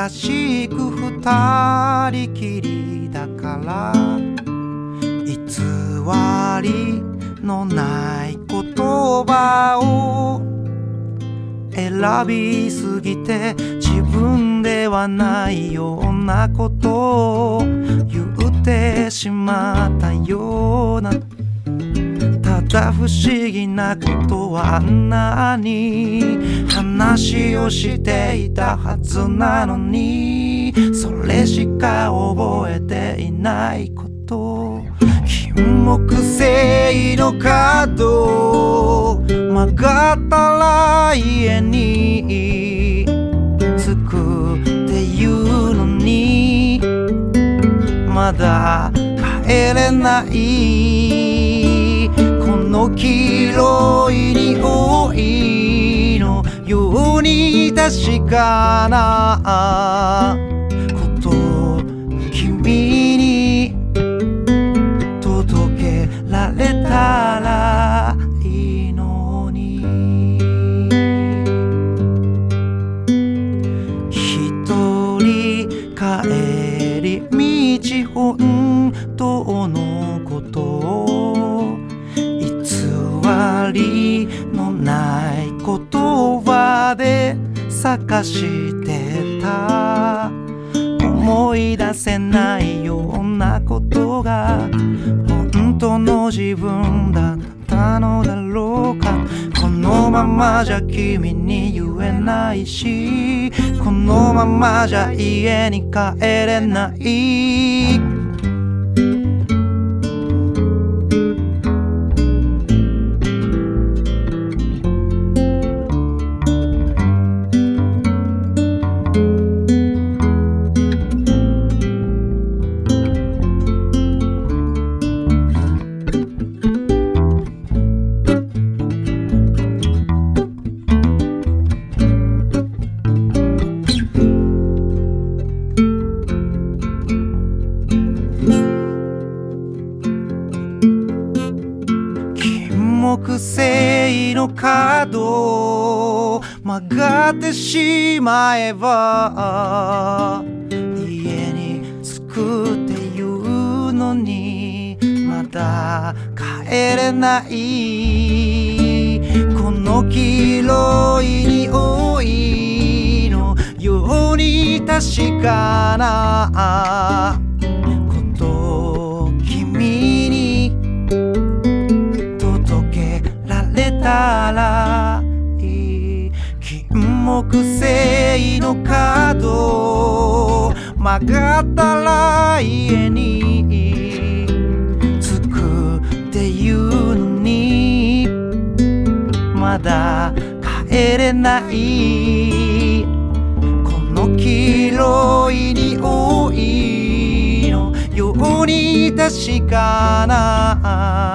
らしく二人きりだから偽りのない言葉を選びすぎて自分ではないようなことを言ってしまう。不思議なことはあんなに話をしていたはずなのにそれしか覚えていないこと。金木犀の角曲がったら家に着くっていうのにまだ帰れない。の黄色い匂いのように確かなことを君に届けられたらいいのに。一人帰り道本当ののない言葉で探してた。思い出せないようなことが本当の自分だったのだろうか。このままじゃ君に言えないしこのままじゃ家に帰れない。木犀の角曲がってしまえば家に着くっていうのにまだ帰れない。この黄色い匂いのように確かな。られたらいい金木犀の角曲がったら家に着くっていうのに。まだ帰れない。この黄色い匂いのように確かな。